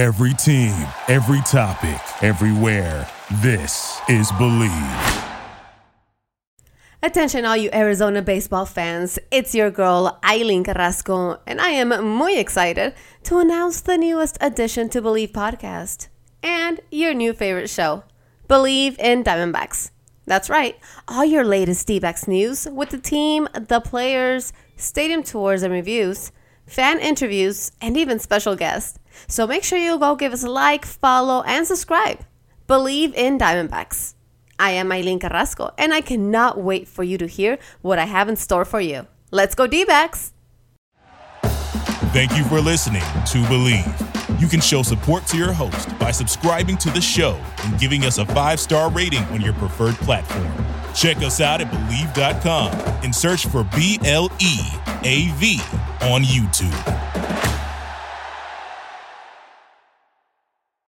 Every team, every topic, everywhere. This is Bleav. Attention, all you Arizona baseball fans. It's your girl, Eileen Carrasco, and I am muy excited to announce the newest addition to Bleav podcast and your new favorite show, Bleav in Diamondbacks. That's right, all your latest d news with the team, the players, stadium tours and reviews, fan interviews, and even special guests. So make sure you go give us a like, follow, and subscribe. Bleav in Diamondbacks. I am Eileen Carrasco, and I cannot wait for you to hear what I have in store for you. Let's go, D backs! Thank you for listening to Bleav. You can show support to your host by subscribing to the show and giving us a five star rating on your preferred platform. Check us out at Bleav.com and search for B L E A V on YouTube.